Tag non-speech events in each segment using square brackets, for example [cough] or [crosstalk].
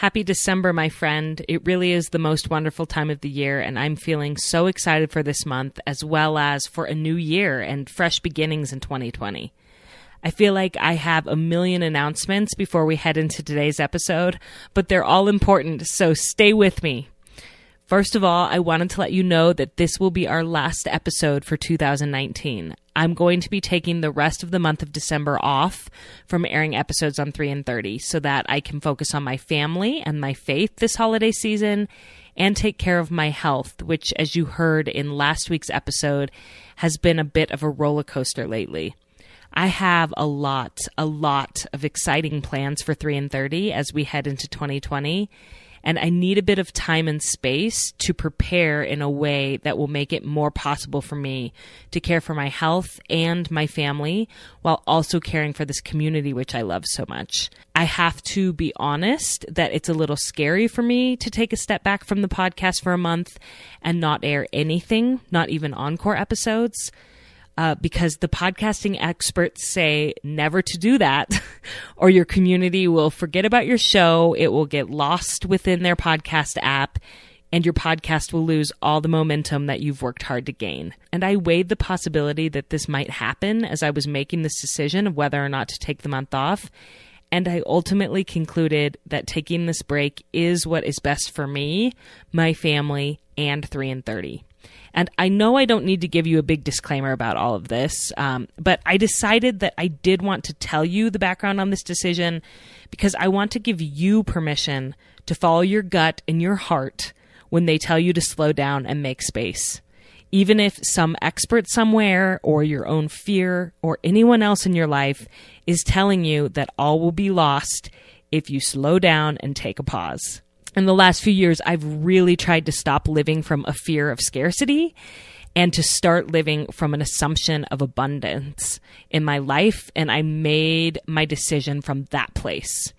Happy December, my friend. It really is the most wonderful time of the year, and I'm feeling so excited for this month as well as for a new year and fresh beginnings in 2020. I feel like I have a million announcements before we head into today's episode, but they're all important, so stay with me. First of all, I wanted to let you know that this will be our last episode for 2019. I'm going to be taking the rest of the month of December off from airing episodes on 3 in 30 so that I can focus on my family and my faith this holiday season and take care of my health, which, as you heard in last week's episode, has been a bit of a roller coaster lately. I have a lot, a lot of exciting plans for 3 in 30 as we head into 2020 and I need a bit of time and space to prepare in a way that will make it more possible for me to care for my health and my family while also caring for this community, which I love so much. I have to be honest that it's a little scary for me to take a step back from the podcast for a month and not air anything, not even encore episodes uh, because the podcasting experts say never to do that, [laughs] or your community will forget about your show. It will get lost within their podcast app, and your podcast will lose all the momentum that you've worked hard to gain. And I weighed the possibility that this might happen as I was making this decision of whether or not to take the month off. And I ultimately concluded that taking this break is what is best for me, my family, and 3 in 30. And I know I don't need to give you a big disclaimer about all of this, um, but I decided that I did want to tell you the background on this decision because I want to give you permission to follow your gut and your heart when they tell you to slow down and make space. Even if some expert somewhere or your own fear or anyone else in your life is telling you that all will be lost if you slow down and take a pause in the last few years, I've really tried to stop living from a fear of scarcity and to start living from an assumption of abundance in my life. And I made my decision from that place.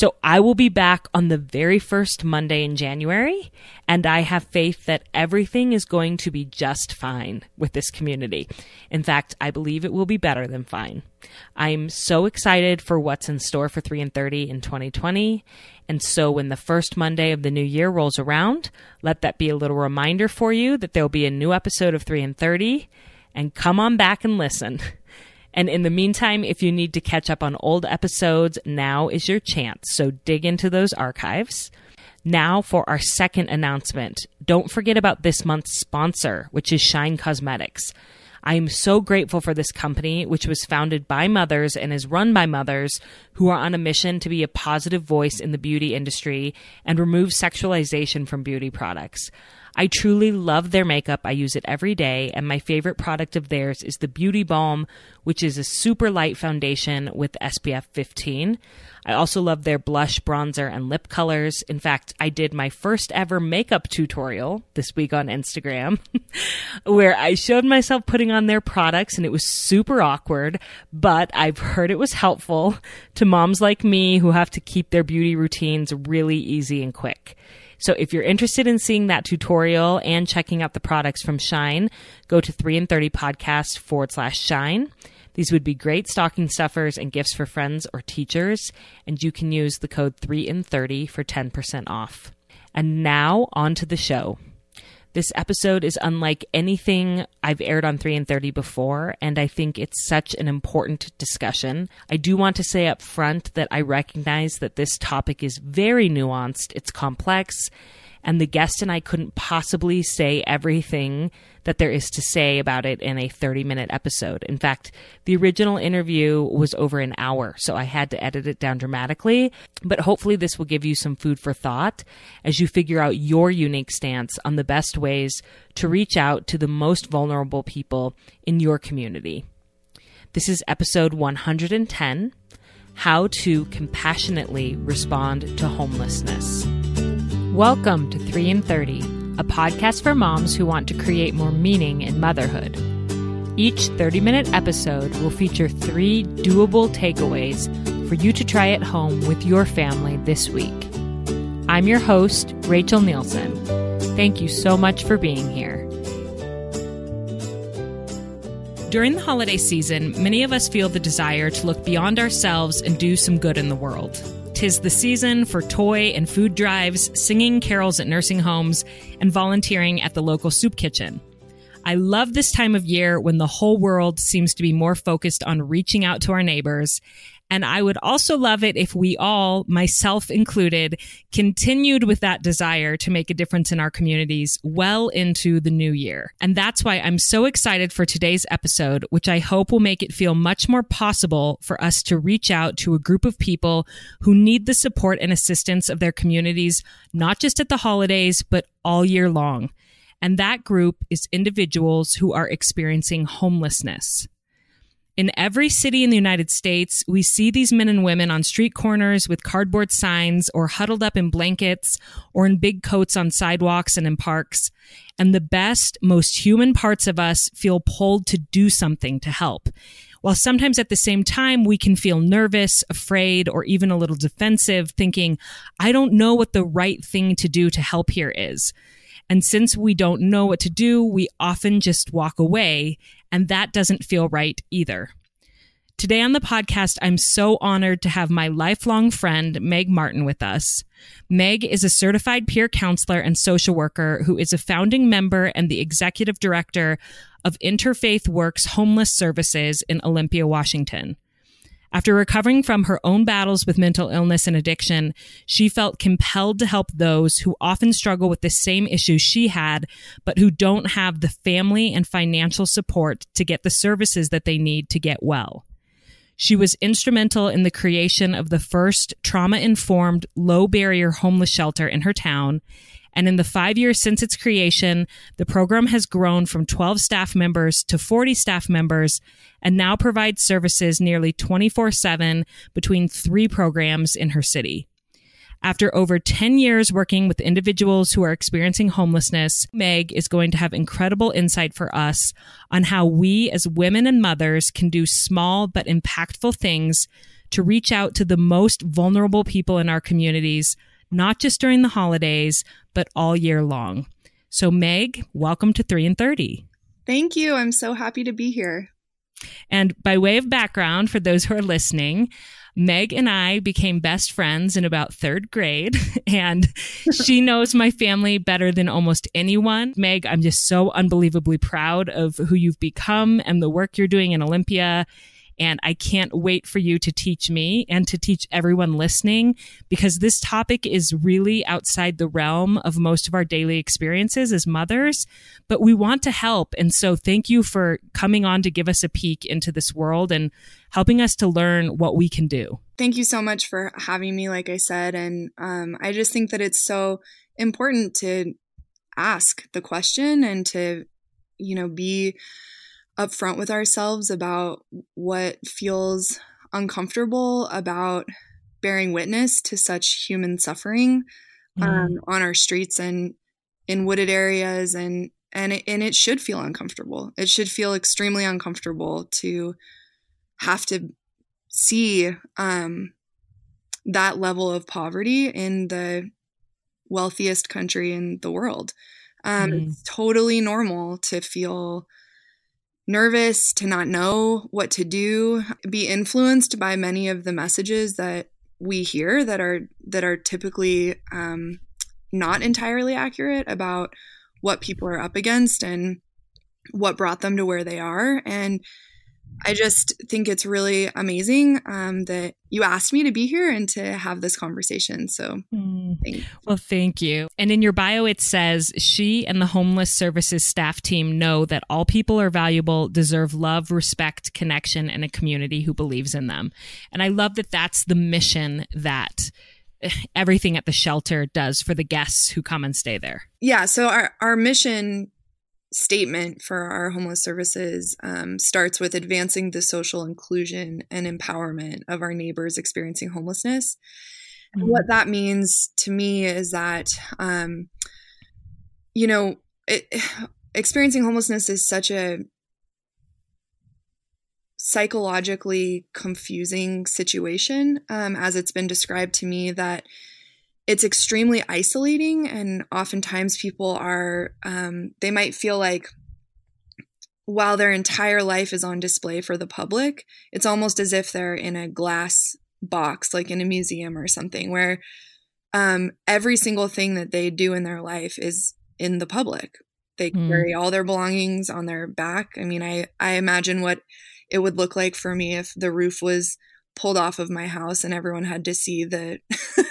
So I will be back on the very first Monday in January. And I have faith that everything is going to be just fine with this community. In fact, I believe it will be better than fine. I'm so excited for what's in store for 3 in 30 in 2020. And so when the first Monday of the new year rolls around, let that be a little reminder for you that there'll be a new episode of 3 in 30 and come on back and listen. [laughs] And in the meantime, if you need to catch up on old episodes, now is your chance. So dig into those archives. Now for our second announcement. Don't forget about this month's sponsor, which is Shine Cosmetics. I am so grateful for this company, which was founded by mothers and is run by mothers who are on a mission to be a positive voice in the beauty industry and remove sexualization from beauty products. I truly love their makeup. I use it every day, and my favorite product of theirs is the Beauty Balm, which is a super light foundation with SPF 15. I also love their blush, bronzer, and lip colors. In fact, I did my first ever makeup tutorial this week on Instagram [laughs] where I showed myself putting on their products and it was super awkward, but I've heard it was helpful to moms like me who have to keep their beauty routines really easy and quick. So if you're interested in seeing that tutorial and checking out the products from Shine, go to 3 in 30 podcast forward slash shine. These would be great stocking stuffers and gifts for friends or teachers, and you can use the code 3 in 30 for 10% off. And now on to the show. This episode is unlike anything I've aired on 3 in 30 before, and I think it's such an important discussion. I do want to say up front that I recognize that this topic is very nuanced, it's complex, and the guest and I couldn't possibly say everything that there is to say about it in a 30 minute episode. In fact, the original interview was over an hour, so I had to edit it down dramatically. But hopefully, this will give you some food for thought as you figure out your unique stance on the best ways to reach out to the most vulnerable people in your community. This is episode 110 How to Compassionately Respond to Homelessness. Welcome to 3 in 30, a podcast for moms who want to create more meaning in motherhood. Each 30 minute episode will feature three doable takeaways for you to try at home with your family this week. I'm your host, Rachel Nielson. Thank you so much for being here. During the holiday season, many of us feel the desire to look beyond ourselves and do some good in the world. Tis the season for toy and food drives, singing carols at nursing homes, and volunteering at the local soup kitchen. I love this time of year when the whole world seems to be more focused on reaching out to our neighbors and I would also love it if we all, myself included, continued with that desire to make a difference in our communities well into the new year. And that's why I'm so excited for today's episode, which I hope will make it feel much more possible for us to reach out to a group of people who need the support and assistance of their communities, not just at the holidays, but all year long. And that group is individuals who are experiencing homelessness. In every city in the United States, we see these men and women on street corners with cardboard signs or huddled up in blankets or in big coats on sidewalks and in parks. And the best, most human parts of us feel pulled to do something to help. While sometimes at the same time, we can feel nervous, afraid, or even a little defensive, thinking, I don't know what the right thing to do to help here is. And since we don't know what to do, we often just walk away and that doesn't feel right either. Today on the podcast, I'm so honored to have my lifelong friend, Meg Martin, with us. Meg is a certified peer counselor and social worker who is a founding member and the executive director of Interfaith Works Homeless Services in Olympia, Washington. After recovering from her own battles with mental illness and addiction, she felt compelled to help those who often struggle with the same issues she had, but who don't have the family and financial support to get the services that they need to get well. She was instrumental in the creation of the first trauma informed, low barrier homeless shelter in her town and in the five years since its creation, the program has grown from 12 staff members to 40 staff members and now provides services nearly 24 7 between three programs in her city. After over 10 years working with individuals who are experiencing homelessness, Meg is going to have incredible insight for us on how we as women and mothers can do small but impactful things to reach out to the most vulnerable people in our communities not just during the holidays, but all year long. So, Meg, welcome to 3 in 30. Thank you. I'm so happy to be here. And by way of background, for those who are listening, Meg and I became best friends in about third grade, [laughs] and she [laughs] knows my family better than almost anyone. Meg, I'm just so unbelievably proud of who you've become and the work you're doing in Olympia and I can't wait for you to teach me and to teach everyone listening because this topic is really outside the realm of most of our daily experiences as mothers, but we want to help. And so thank you for coming on to give us a peek into this world and helping us to learn what we can do. Thank you so much for having me, like I said. And um, I just think that it's so important to ask the question and to, you know, be upfront with ourselves about what feels uncomfortable about bearing witness to such human suffering mm. um, on our streets and in wooded areas and and it, and it should feel uncomfortable it should feel extremely uncomfortable to have to see um, that level of poverty in the wealthiest country in the world um, mm. it's totally normal to feel nervous, to not know what to do, be influenced by many of the messages that we hear that are that are typically um, not entirely accurate about what people are up against and what brought them to where they are. And I just think it's really amazing um, that you asked me to be here and to have this conversation. So, mm. well, thank you. And in your bio, it says she and the homeless services staff team know that all people are valuable, deserve love, respect, connection, and a community who believes in them. And I love that that's the mission that eh, everything at the shelter does for the guests who come and stay there. Yeah. So our, our mission statement for our homeless services um, starts with advancing the social inclusion and empowerment of our neighbors experiencing homelessness. Mm-hmm. What that means to me is that, um, you know, it, [sighs] experiencing homelessness is such a psychologically confusing situation, um, as it's been described to me, that it's extremely isolating and oftentimes people are um, they might feel like while their entire life is on display for the public it's almost as if they're in a glass box, like in a museum or something, where um, every single thing that they do in their life is in the public. They mm. carry all their belongings on their back. I mean, I, I imagine what it would look like for me if the roof was pulled off of my house and everyone had to see the [laughs]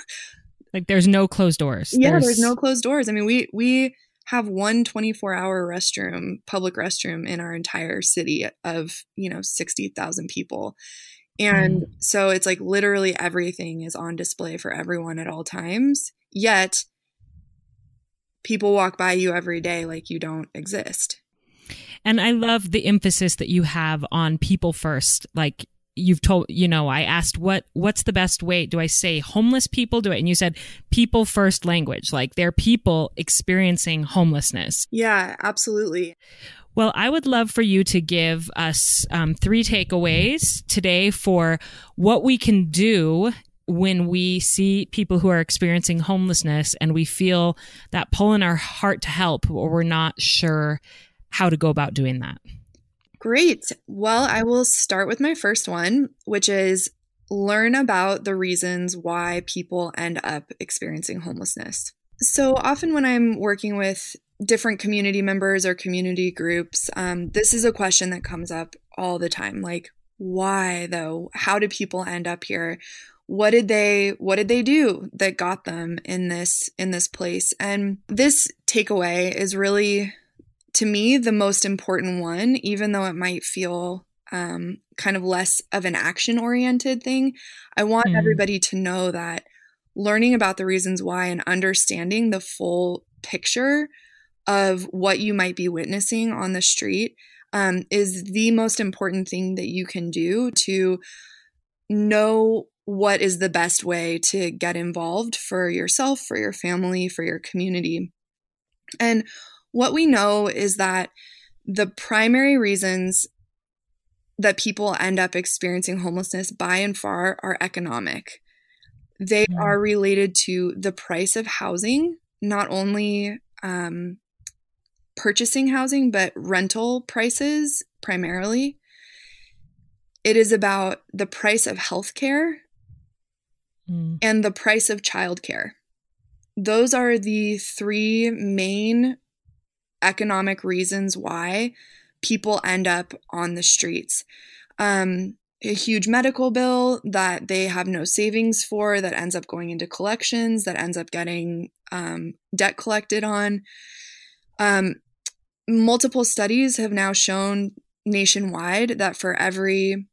like there's no closed doors. Yeah, there's, there's no closed doors. I mean, we we have one 24 hour restroom, public restroom in our entire city of, you know, 60,000 people. And mm. so it's like literally everything is on display for everyone at all times. Yet people walk by you every day like you don't exist. And I love the emphasis that you have on people first. Like you've told you know i asked what what's the best way? Do i say homeless people? Do it and you said people first language like they're people experiencing homelessness. Yeah absolutely. Well, I would love for you to give us um, three takeaways today for what we can do when we see people who are experiencing homelessness and we feel that pull in our heart to help, or we're not sure how to go about doing that. Great. Well, I will start with my first one, which is learn about the reasons why people end up experiencing homelessness. So often, when I'm working with different community members or community groups, um, this is a question that comes up all the time. Like, why though? How did people end up here? What did they What did they do that got them in this in this place? And this takeaway is really to me, the most important one, even though it might feel um, kind of less of an action oriented thing, I want mm. everybody to know that learning about the reasons why and understanding the full picture of what you might be witnessing on the street um, is the most important thing that you can do to know what is the best way to get involved for yourself, for your family, for your community. And what we know is that the primary reasons that people end up experiencing homelessness by and far are economic. They mm. are related to the price of housing, not only um, purchasing housing, but rental prices primarily. It is about the price of healthcare mm. and the price of childcare. Those are the three main economic reasons why people end up on the streets. Um, a huge medical bill that they have no savings for that ends up going into collections that ends up getting um, debt collected on um, multiple studies have now shown nationwide that for every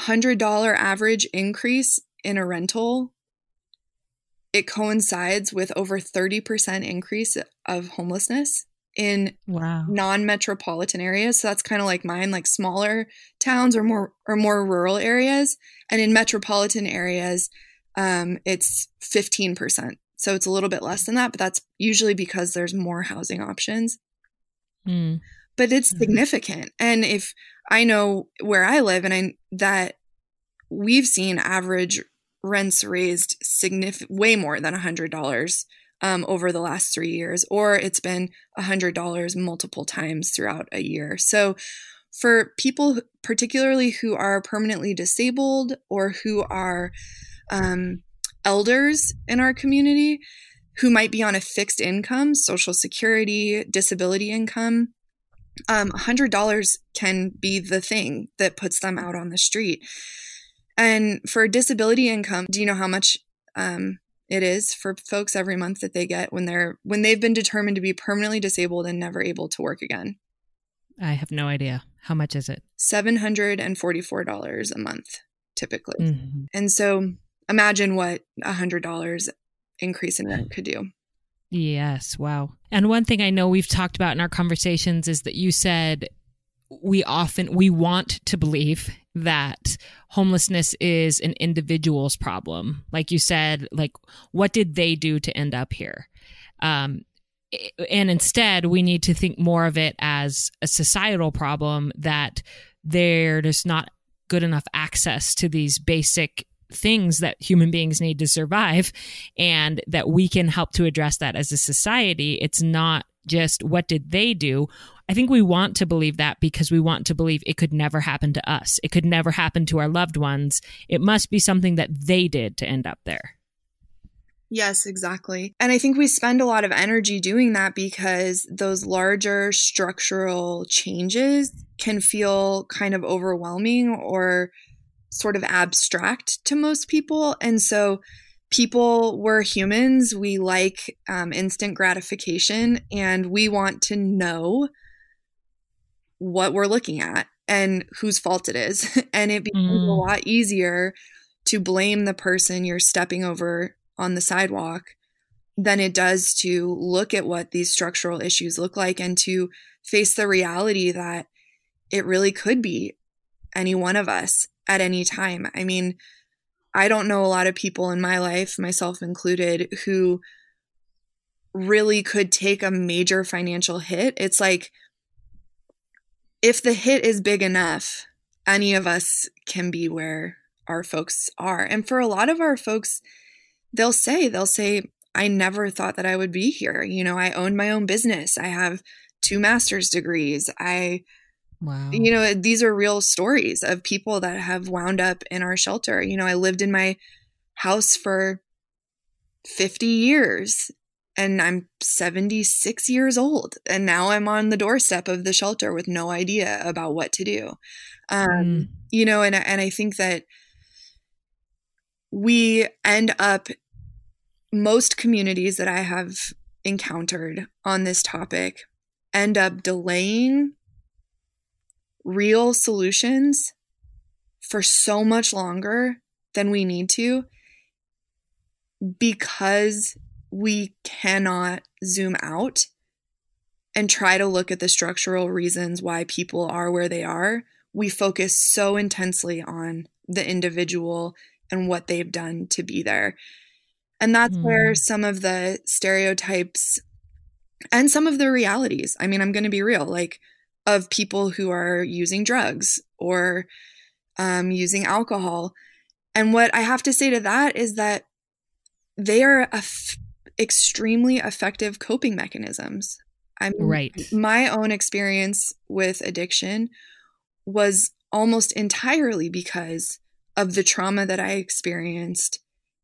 $100 average increase in a rental it coincides with over 30% increase of homelessness in wow. non-metropolitan areas. So that's kind of like mine, like smaller towns or more or more rural areas. And in metropolitan areas, um, it's 15%. So it's a little bit less than that, but that's usually because there's more housing options. Mm. But it's mm significant. And if I know where I live and I that we've seen average rents raised significant way more than a hundred dollars um, over the last three years, or it's been $100 multiple times throughout a year. So, for people, particularly who are permanently disabled or who are um, elders in our community, who might be on a fixed income, Social Security, disability income, um, $100 can be the thing that puts them out on the street. And for disability income, do you know how much um, it is for folks every month that they get when they're when they've been determined to be permanently disabled and never able to work again. I have no idea. How much is it? $744 a month typically. Mm-hmm. And so imagine what a $100 increase in rent could do. Yes, wow. And one thing I know we've talked about in our conversations is that you said we often we want to believe that homelessness is an individual's problem. Like you said like what did they do to end up here? Um, and instead we need to think more of it as a societal problem that there's not good enough access to these basic things that human beings need to survive and that we can help to address that as a society. It's not just what did they do. I think we want to believe that because we want to believe it could never happen to us. It could never happen to our loved ones. It must be something that they did to end up there. Yes, exactly. And I think we spend a lot of energy doing that because those larger structural changes can feel kind of overwhelming or sort of abstract to most people. And so people, we're humans, we like um, instant gratification and we want to know what we're looking at and whose fault it is. [laughs] and it becomes mm. a lot easier to blame the person you're stepping over on the sidewalk than it does to look at what these structural issues look like and to face the reality that it really could be any one of us at any time. I mean, I don't know a lot of people in my life, myself included, who really could take a major financial hit. It's like if the hit is big enough, any of us can be where our folks are. And for a lot of our folks, they'll say, they'll say, I never thought that I would be here. You know, I own my own business. I have two master's degrees. I Wow. You know, these are real stories of people that have wound up in our shelter. You know, I lived in my house for 50 years and I'm 76 years old. And now I'm on the doorstep of the shelter with no idea about what to do. Um, mm. You know, and, and I think that we end up, most communities that I have encountered on this topic end up delaying real solutions for so much longer than we need to because we cannot zoom out and try to look at the structural reasons why people are where they are. We focus so intensely on the individual and what they've done to be there. And that's mm. where some of the stereotypes and some of the realities, I mean, I'm going to be real, like of people who are using drugs or um, using alcohol. And what I have to say to that is that they are f- extremely effective coping mechanisms. I mean, right. My own experience with addiction was almost entirely because of the trauma that I experienced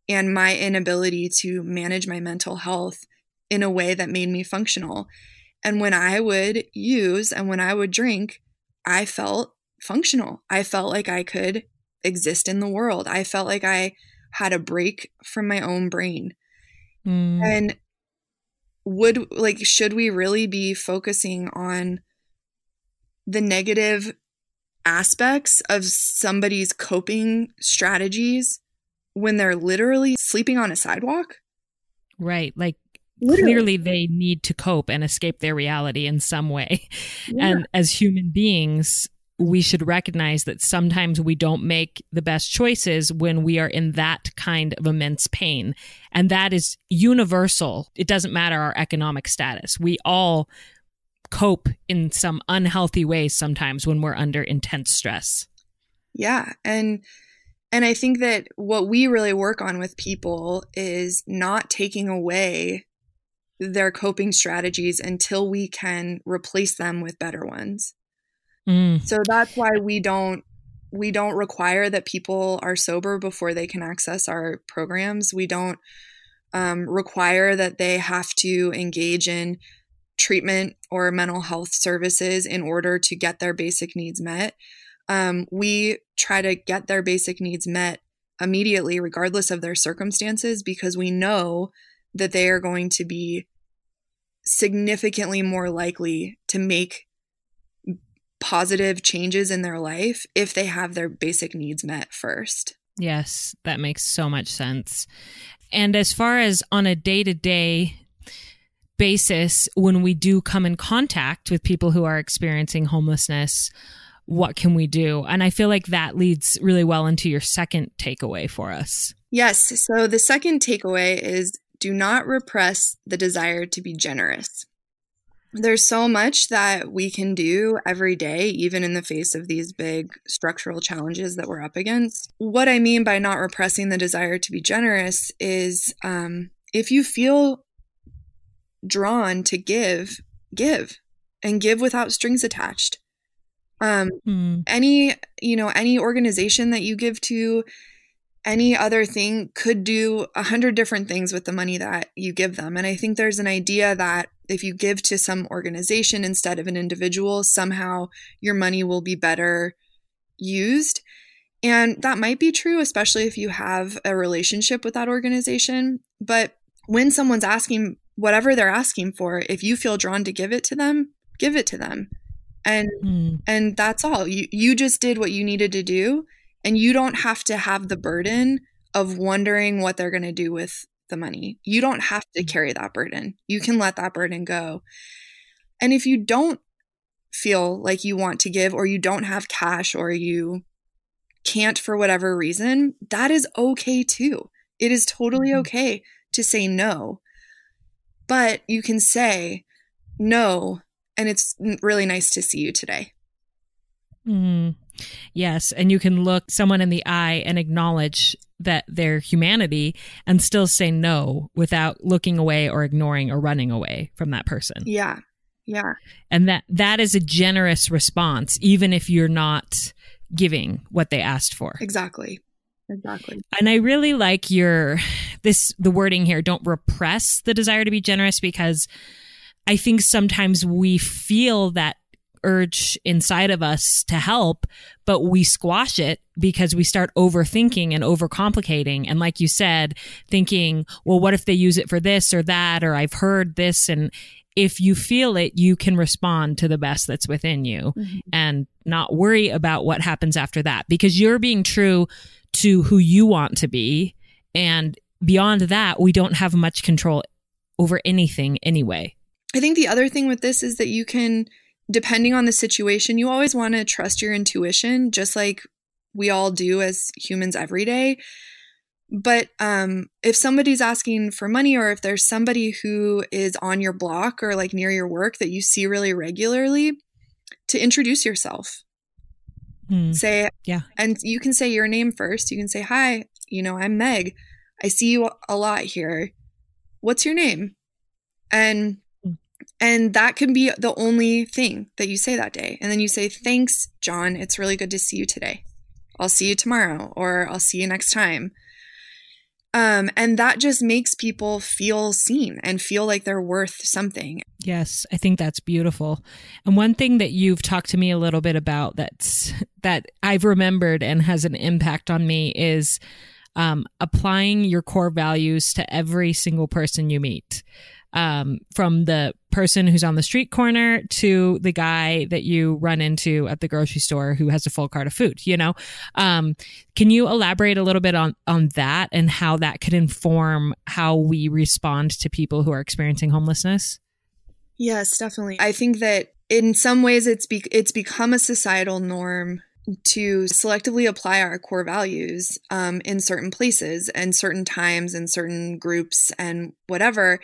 and my inability to manage my mental health in a way that made me functional. And when I would use and when I would drink, I felt functional. I felt like I could exist in the world. I felt like I had a break from my own brain. Mm. And would like should we really be focusing on the negative aspects of somebody's coping strategies when they're literally sleeping on a sidewalk? Right. Like Literally. clearly they need to cope and escape their reality in some way. Yeah. And as human beings, we should recognize that sometimes we don't make the best choices when we are in that kind of immense pain. And that is universal. It doesn't matter our economic status. We all cope in some unhealthy ways sometimes when we're under intense stress. Yeah. And and I think that what we really work on with people is not taking away their coping strategies until we can replace them with better ones. Mm. So that's why we don't we don't require that people are sober before they can access our programs. We don't um, require that they have to engage in treatment or mental health services in order to get their basic needs met. Um, we try to get their basic needs met immediately, regardless of their circumstances, because we know that they are going to be significantly more likely to make positive changes in their life if they have their basic needs met first. Yes, that makes so much sense. And as far as on a day to day basis, when we do come in contact with people who are experiencing homelessness, what can we do? And I feel like that leads really well into your second takeaway for us. Yes. So the second takeaway is do not repress the desire to be generous. There's so much that we can do every day, even in the face of these big structural challenges that we're up against. What I mean by not repressing the desire to be generous is um, if you feel drawn to give give and give without strings attached. Um, Mm. any you know any organization that you give to any other thing could do a hundred different things with the money that you give them. And i think there's an idea that if you give to some organization instead of an individual somehow your money will be better used. And that might be true especially if you have a relationship with that organization. But when someone's asking whatever they're asking for if you feel drawn to give it to them give it to them. And Mm. and that's all. You you just did what you needed to do and you don't have to have the burden of wondering what they're going to do with the money. You don't have to carry that burden. You can let that burden go. And if you don't feel like you want to give or you don't have cash or you can't for whatever reason that is okay too. It is totally Mhm. okay to say no. But you can say no and it's really nice to see you today. Mm. Yes. And you can look someone in the eye and acknowledge that their humanity and still say no without looking away or ignoring or running away from that person. Yeah. Yeah. And that that is a generous response, even if you're not giving what they asked for. Exactly. Exactly. And I really like your this the wording here, don't repress the desire to be generous because I think sometimes we feel that urge inside of us to help, but we squash it because we start overthinking and overcomplicating. And like you said, thinking, well, what if they use it for this or that? Or I've heard this. And if you feel it, you can respond to the best that's within you mm-hmm. and not worry about what happens after that because you're being true to who you want to be. And beyond that, we don't have much control over anything anyway. I think the other thing with this is that you can, depending on the situation, you always want to trust your intuition, just like we all do as humans every day. But um, if somebody's asking for money, or if there's somebody who is on your block or like near your work that you see really regularly, to introduce yourself. Hmm. Say, Yeah. and you can say your name first. You can say, Hi, you know, I'm Meg. I see you a lot here. What's your name? And and that can be the only thing that you say that day. And then you say, Thanks, John. It's really good to see you today. I'll see you tomorrow, or I'll see you next time. Um, and that just makes people feel seen and feel like they're worth something. Yes, I think that's beautiful. And one thing that you've talked to me a little bit about that's that I've remembered and has an impact on me is um, applying your core values to every single person you meet. Um, from the person who's on the street corner to the guy that you run into at the grocery store who has a full cart of food, you know? Um, can you elaborate a little bit on, on that and how that could inform how we respond to people who are experiencing homelessness? Yes, definitely. I think that in some ways it's be- it's become a societal norm to selectively apply our core values um, in certain places and certain times and certain groups and whatever,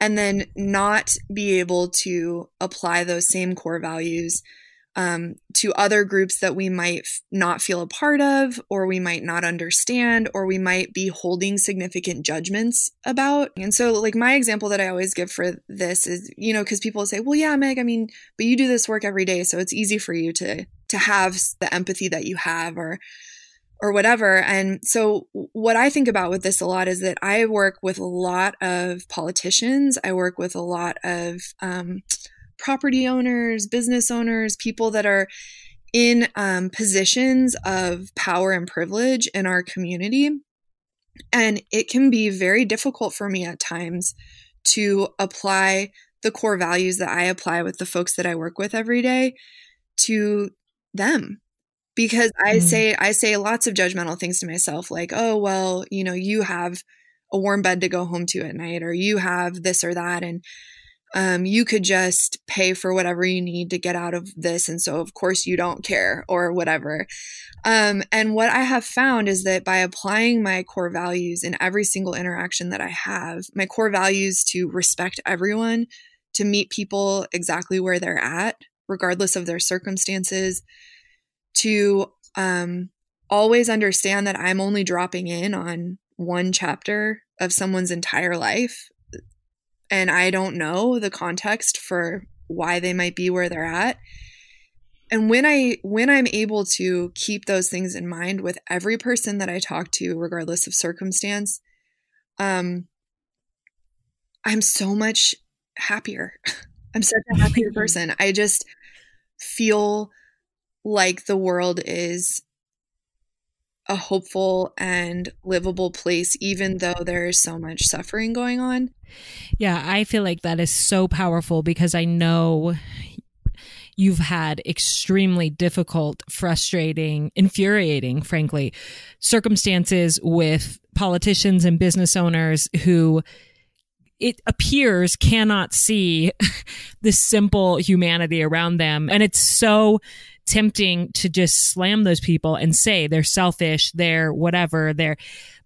and then not be able to apply those same core values um, to other groups that we might f- not feel a part of, or we might not understand, or we might be holding significant judgments about. And so, like, my example that I always give for this is, you know, because people say, well, yeah, Meg, I mean, but you do this work every day, so it's easy for you to to have the empathy that you have or or whatever. And so what I think about with this a lot is that I work with a lot of politicians. I work with a lot of um, property owners, business owners, people that are in um, positions of power and privilege in our community. And it can be very difficult for me at times to apply the core values that I apply with the folks that I work with every day to them because I Mm. say I say lots of judgmental things to myself like oh well you know you have a warm bed to go home to at night or you have this or that and um, you could just pay for whatever you need to get out of this and so of course you don't care or whatever. Um, and what i have found is that by applying my core values in every single interaction that i have my core values to respect everyone to meet people exactly where they're at regardless of their circumstances to um, always understand that i'm only dropping in on one chapter of someone's entire life and I don't know the context for why they might be where they're at. And when i when i'm able to keep those things in mind with every person that i talk to regardless of circumstance um i'm so much happier. [laughs] I'm such a happier [laughs] person. I just feel like the world is a hopeful and livable place, even though there is so much suffering going on. Yeah, I feel like that is so powerful because I know you've had extremely difficult, frustrating, infuriating, frankly, circumstances with politicians and business owners who it appears cannot see [laughs] the simple humanity around them. And it's so tempting to just slam those people and say they're selfish, they're whatever, they're,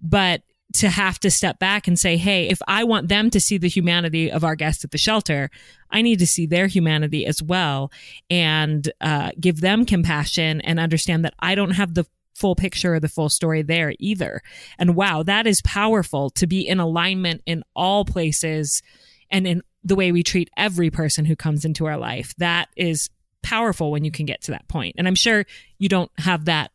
but to have to step back and say, Hey, if I want them to see the humanity of our guests at the shelter, I need to see their humanity as well and uh, give them compassion and understand that I don't have the full picture or the full story there either. And wow, that is powerful to be in alignment in all places and in the way we treat every person who comes into our life. That is powerful when you can get to that point. And I'm sure you don't have that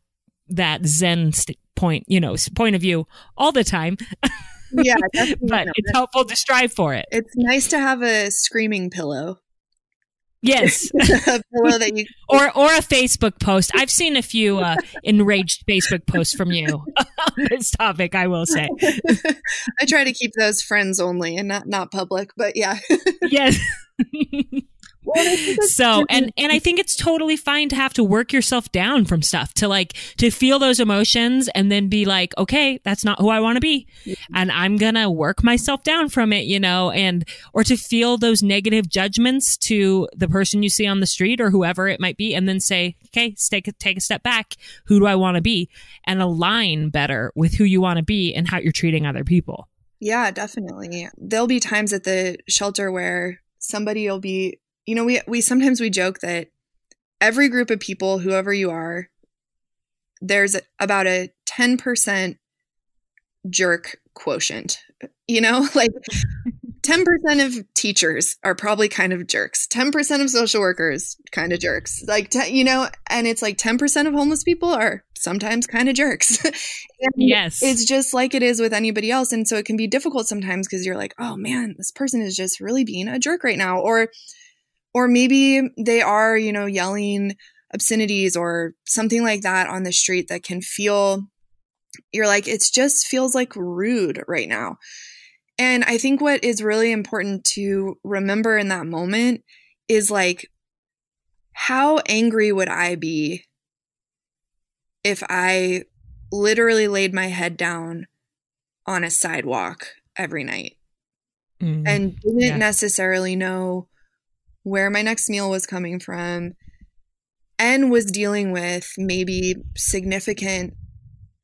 that zen st- point, you know, point of view all the time. [laughs] Yeah, [laughs] but it's helpful to strive for it. It's nice to have a screaming pillow. Yes, [laughs] a pillow that you or or a Facebook post. I've seen a few uh, enraged Facebook posts from you on this topic. I will say. I try to keep those friends only and not not public, but yeah. yes. So and and I think it's totally fine to have to work yourself down from stuff to like to feel those emotions and then be like okay that's not who I want to be and I'm going to work myself down from it you know and or to feel those negative judgments to the person you see on the street or whoever it might be and then say okay take a, take a step back. Who do I want to be? And align better with who you want to be and how you're treating other people. Yeah definitely. There'll be times at the shelter where somebody will be you know, we we sometimes we joke that every group of people, whoever you are, there's about a 10% jerk quotient. You know, [laughs] like 10% of teachers are probably kind of jerks. 10% of social workers kind of jerks. Like you know, and it's like 10% of homeless people are sometimes kind of jerks. [laughs] yes. It's just like it is with anybody else and so it can be difficult sometimes because you're like, "Oh man, this person is just really being a jerk right now." Or or maybe they are, you know, yelling obscenities or something like that on the street that can feel, you're like, it just feels like rude right now. And I think what is really important to remember in that moment is like, how angry would I be if I literally laid my head down on a sidewalk every night mm, and didn't yeah. necessarily know where my next meal was coming from, and was dealing with maybe significant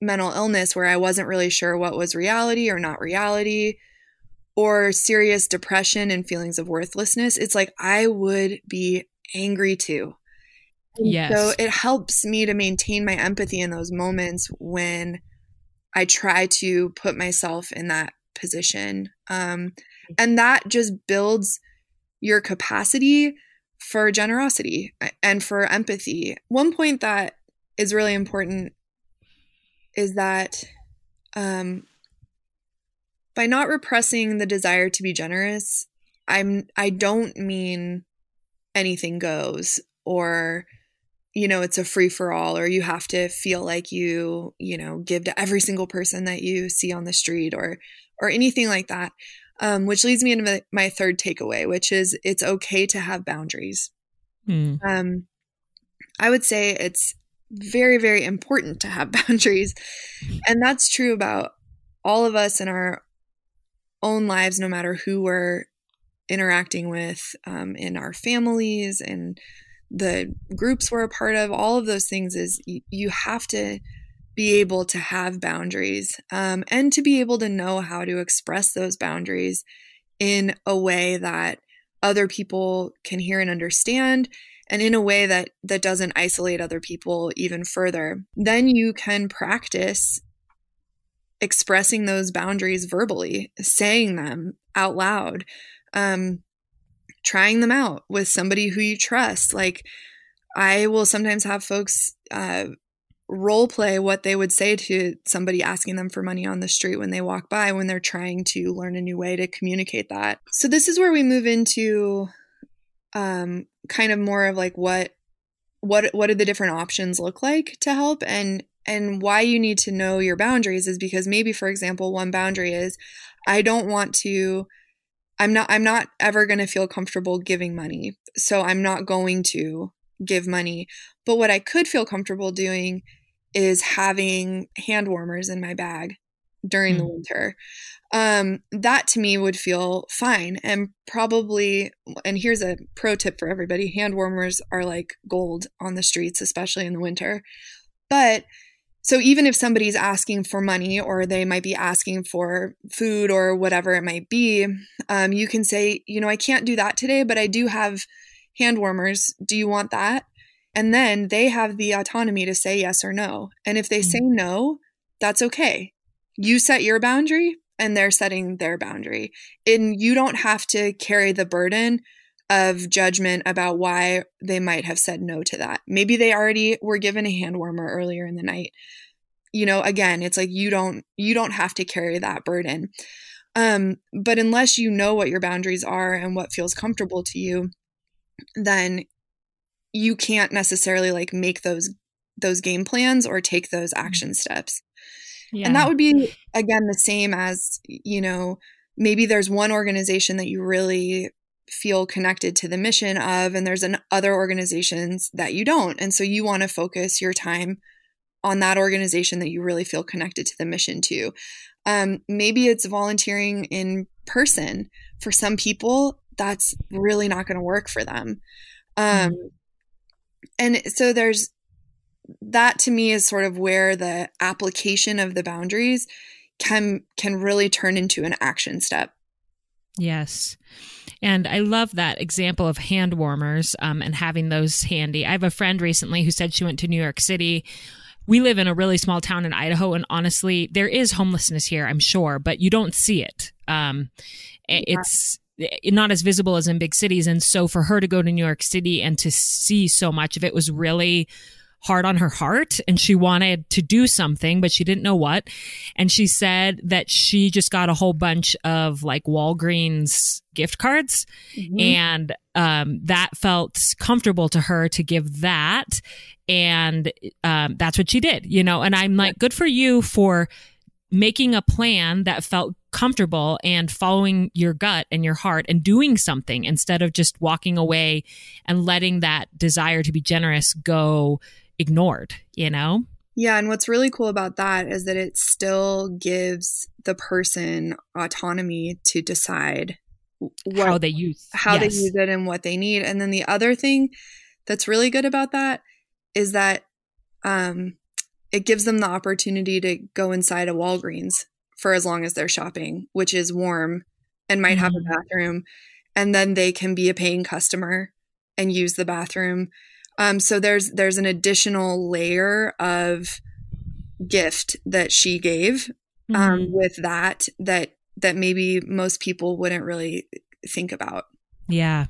mental illness where I wasn't really sure what was reality or not reality, or serious depression and feelings of worthlessness, it's like I would be angry too. yes. So it helps me to maintain my empathy in those moments when I try to put myself in that position. Um, and that just builds your capacity for generosity and for empathy. One point that is really important is that um, by not repressing the desire to be generous, I'm I don't mean anything goes or you know it's a free for all or you have to feel like you you know give to every single person that you see on the street or or anything like that um, which leads me into my third takeaway, which is it's okay to have boundaries. Mm. Um, I would say it's very, very important to have [laughs] boundaries. And that's true about all of us in our own lives, no matter who we're interacting with um, in our families and the groups we're a part of. All of those things is you, you have to be able to have boundaries um, and to be able to know how to express those boundaries in a way that other people can hear and understand and in a way that that doesn't isolate other people even further then you can practice expressing those boundaries verbally saying them out loud um, trying them out with somebody who you trust. Like, I will sometimes have folks uh, role play what they would say to somebody asking them for money on the street when they walk by when they're trying to learn a new way to communicate that. So this is where we move into um, kind of more of like what what what do the different options look like to help and and why you need to know your boundaries is because maybe for example one boundary is I don't want to I'm not I'm not ever going to feel comfortable giving money. So I'm not going to give money. But what I could feel comfortable doing is having hand warmers in my bag during mm. the winter. Um, that to me would feel fine and probably and here's a pro tip for everybody hand warmers are like gold on the streets especially in the winter but so even if somebody's asking for money or they might be asking for food or whatever it might be um, you can say you know i can't do that today but i do have hand warmers do you want that and then they have the autonomy to say yes or no. And if they mm-hmm. say no, that's okay. You set your boundary and they're setting their boundary. And you don't have to carry the burden of judgment about why they might have said no to that. Maybe they already were given a hand warmer earlier in the night. You know, again, it's like you don't you don't have to carry that burden. Um, but unless you know what your boundaries are and what feels comfortable to you, then you can't necessarily like make those those game plans or take those mm-hmm. action steps. Yeah. And that would be again the same as, you know, maybe there's one organization that you really feel connected to the mission of and there's an other organizations that you don't. And so you want to focus your time on that organization that you really feel connected to the mission to. Um, maybe it's volunteering in person. For some people, that's really not going to work for them. Um, mm-hmm and so there's that to me is sort of where the application of the boundaries can can really turn into an action step yes and I love that example of hand warmers um, and having those handy. I have a friend recently who said she went to New York City. We live in a really small town in Idaho, and honestly, there is homelessness here, I'm sure, but you don't see it. Um, it's not as visible as in big cities. And so for her to go to New York City and to see so much of it was really hard on her heart and she wanted to do something, but she didn't know what. And she said that she just got a whole bunch of like Walgreens gift cards mm-hmm. and um, that felt comfortable to her to give that. And um, that's what she did, you know, and I'm like, good for you for making a plan that felt comfortable and following your gut and your heart and doing something instead of just walking away and letting that desire to be generous go ignored, you know? Yeah, and what's really cool about that is that it still gives the person autonomy to decide what, how they use how yes. they use it and what they need. And then the other thing that's really good about that is that um, it gives them the opportunity to go inside a Walgreens for as long as they're shopping, which is warm and might have mm-hmm. a bathroom. And then they can be a paying customer and use the bathroom. Um, so there's there's an additional layer of gift that she gave um, mm-hmm. with that that that maybe most people wouldn't really think about. Yeah.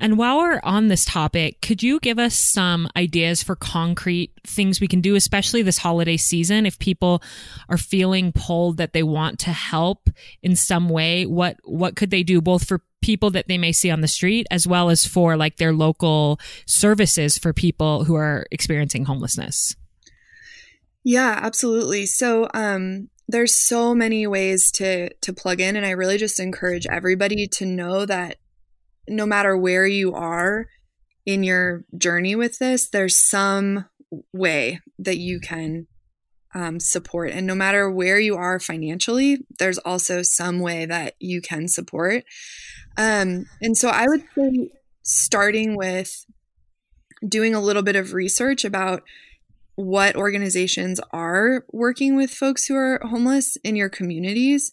And while we're on this topic, could you give us some ideas for concrete things we can do, especially this holiday season? If people are feeling pulled that they want to help in some way, what, what could they do both for people that they may see on the street as well as for like their local services for people who are experiencing homelessness? Yeah, absolutely. So, um, there's so many ways to to plug in and I really just encourage everybody to know that no matter where you are in your journey with this, there's some way that you can um, support. And no matter where you are financially, there's also some way that you can support. Um, and so I would say starting with doing a little bit of research about what organizations are working with folks who are homeless in your communities.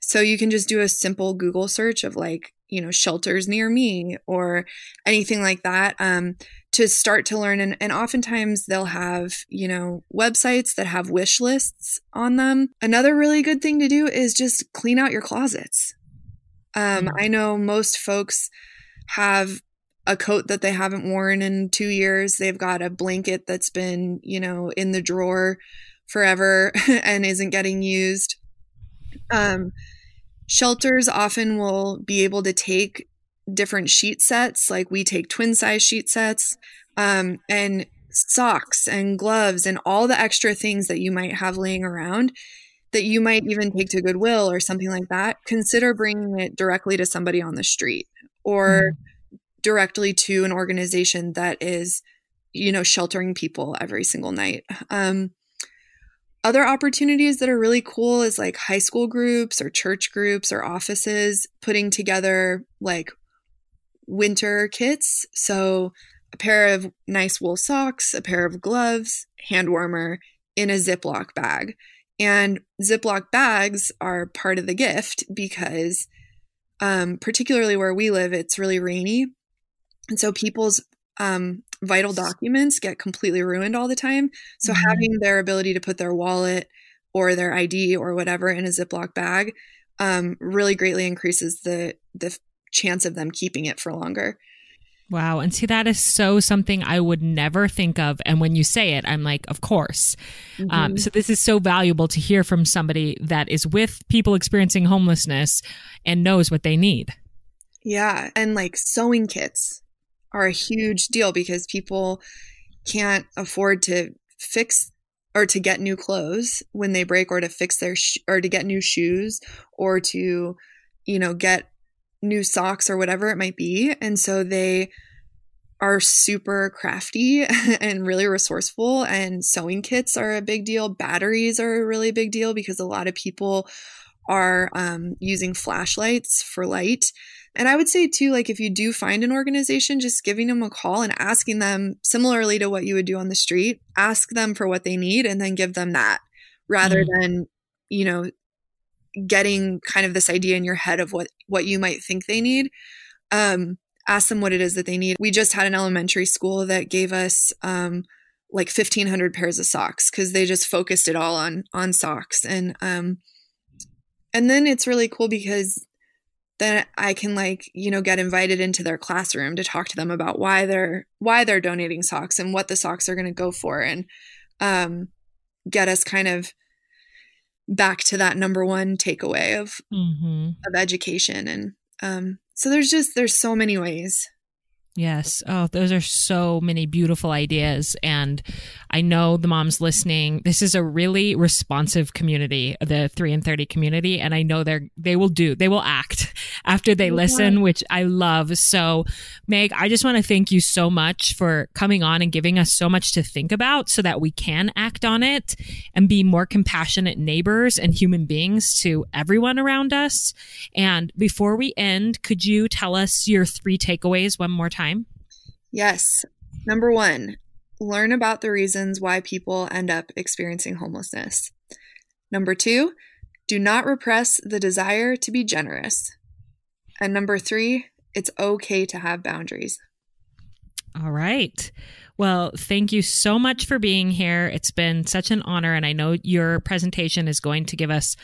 So you can just do a simple Google search of like you know shelters near me or anything like that um, to start to learn and, and oftentimes they'll have you know websites that have wish lists on them another really good thing to do is just clean out your closets um, mm-hmm. i know most folks have a coat that they haven't worn in two years. They've got a blanket that's been, you know, in the drawer forever [laughs] and isn't getting used. Um, shelters often will be able to take different sheet sets, like we take twin size sheet sets, um, and socks and gloves and all the extra things that you might have laying around that you might even take to Goodwill or something like that. Consider bringing it directly to somebody on the street or mm. directly to an organization that is, you know, sheltering people every single night. Um, other opportunities that are really cool is like high school groups or church groups or offices putting together like winter kits. So, a pair of nice wool socks, a pair of gloves, hand warmer in a Ziploc bag. And Ziploc bags are part of the gift because, um, particularly where we live, it's really rainy. And so people's um, vital documents get completely ruined all the time. So mm-hmm. having their ability to put their wallet or their ID or whatever in a Ziploc bag um, really greatly increases the the chance of them keeping it for longer. Wow. And see, that is so something I would never think of. And when you say it, I'm like, of course. Um, mm-hmm. Um, so this is so valuable to hear from somebody that is with people experiencing homelessness and knows what they need. Yeah. And like sewing kits are a huge deal because people can't afford to fix or to get new clothes when they break or to fix their sh- or to get new shoes or to you know get new socks or whatever it might be. And so they are super crafty [laughs] and really resourceful and sewing kits are a big deal. Batteries are a really big deal because a lot of people are um, using flashlights for light and I would say too, like if you do find an organization, just giving them a call and asking them similarly to what you would do on the street, ask them for what they need and then give them that rather mm-hmm. than, you know, getting kind of this idea in your head of what what you might think they need. Um, ask them what it is that they need. We just had an elementary school that gave us um, like 1500 pairs of socks because they just focused it all on on socks and um and then it's really cool because then I can like, you know, get invited into their classroom to talk to them about why they're why they're donating socks and what the socks are going to go for and um get us kind of back to that number one takeaway of mm-hmm. of education and um so there's just there's so many ways Yes. Oh, those are so many beautiful ideas. And I know the moms listening, this is a really responsive community, the 3 in 30 community. And I know they're, they will do, they will act [laughs] after they listen, which I love. So, Meg, I just want to thank you so much for coming on and giving us so much to think about so that we can act on it and be more compassionate neighbors and human beings to everyone around us. And before we end, could you tell us your three takeaways one more time? Yes. Number one, learn about the reasons why people end up experiencing homelessness. Number two, do not repress the desire to be generous. And number three, it's okay to have boundaries. All right. Well, thank you so much for being here. It's been such an honor, and I know your presentation is going to give us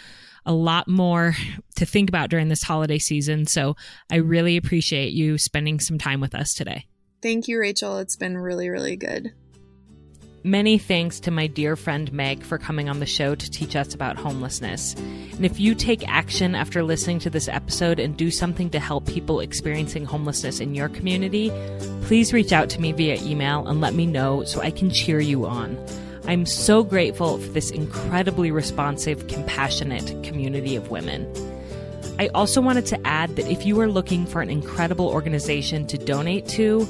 a lot more to think about during this holiday season. So I really appreciate you spending some time with us today. Thank you, Rachel. It's been really, really good. Many thanks to my dear friend Meg for coming on the show to teach us about homelessness. And if you take action after listening to this episode and do something to help people experiencing homelessness in your community, please reach out to me via email and let me know so I can cheer you on. I'm so grateful for this incredibly responsive, compassionate community of women. I also wanted to add that if you are looking for an incredible organization to donate to,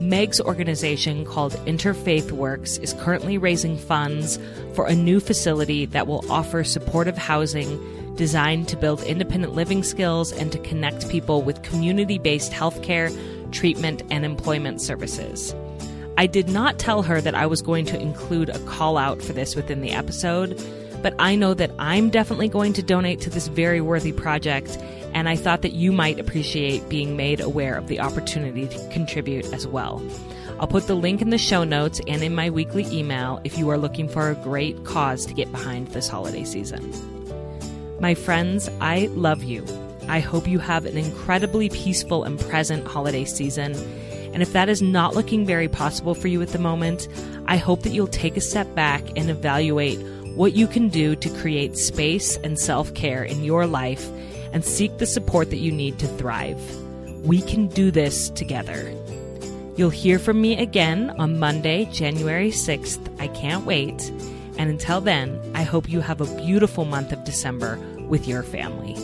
Meg's organization called Interfaith Works is currently raising funds for a new facility that will offer supportive housing designed to build independent living skills and to connect people with community based healthcare, treatment, and employment services. I did not tell her that I was going to include a call out for this within the episode, but I know that I'm definitely going to donate to this very worthy project and I thought that you might appreciate being made aware of the opportunity to contribute as well. I'll put the link in the show notes and in my weekly email if you are looking for a great cause to get behind this holiday season. My friends, I love you. I hope you have an incredibly peaceful and present holiday season. And if that is not looking very possible for you at the moment, I hope that you'll take a step back and evaluate what you can do to create space and self care in your life and seek the support that you need to thrive. We can do this together. You'll hear from me again on Monday, January 6th. I can't wait. And until then, I hope you have a beautiful month of December with your family.